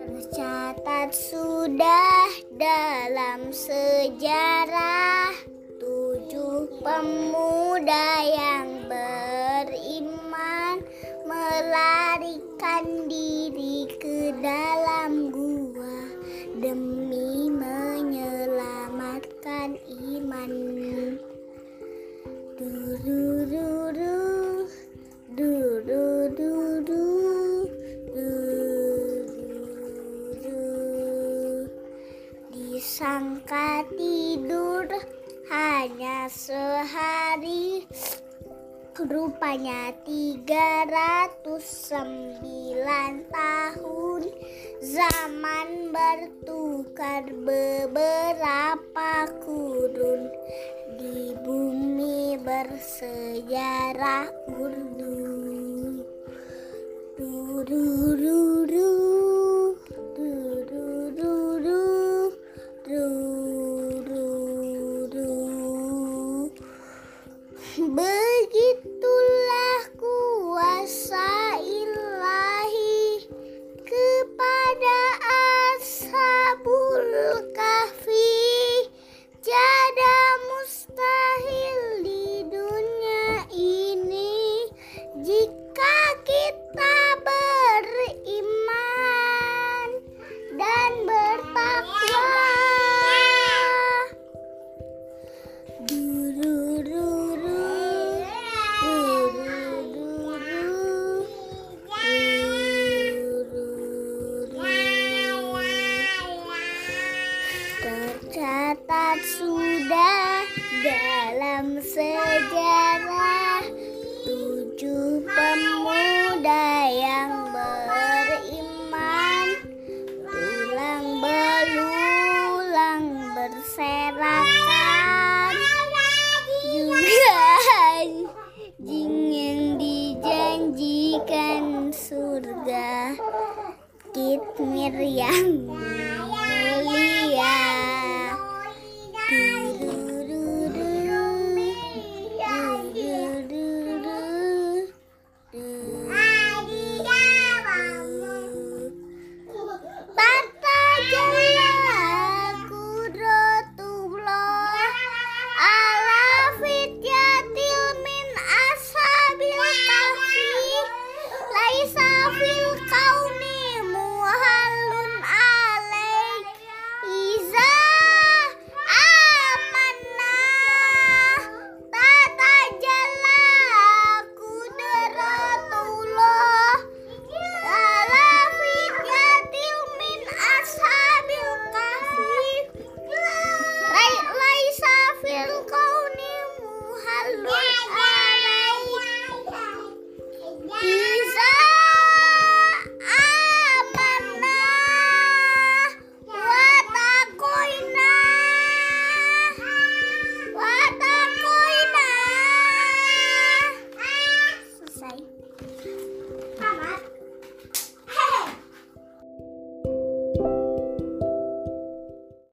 Tercatat sudah dalam sejarah tujuh pemuda yang beriman melarikan diri ke dalam gua demi menyelamatkan iman. Durururu, Disangka tidur hanya sehari. Rupanya 309 tahun. Zaman bertukar beberapa kurun. Di bumi bersejarah urdu. Durururu, sejarah tujuh pemuda yang beriman tulang belulang berserakan. Juga anjing dijanjikan surga kitmir yang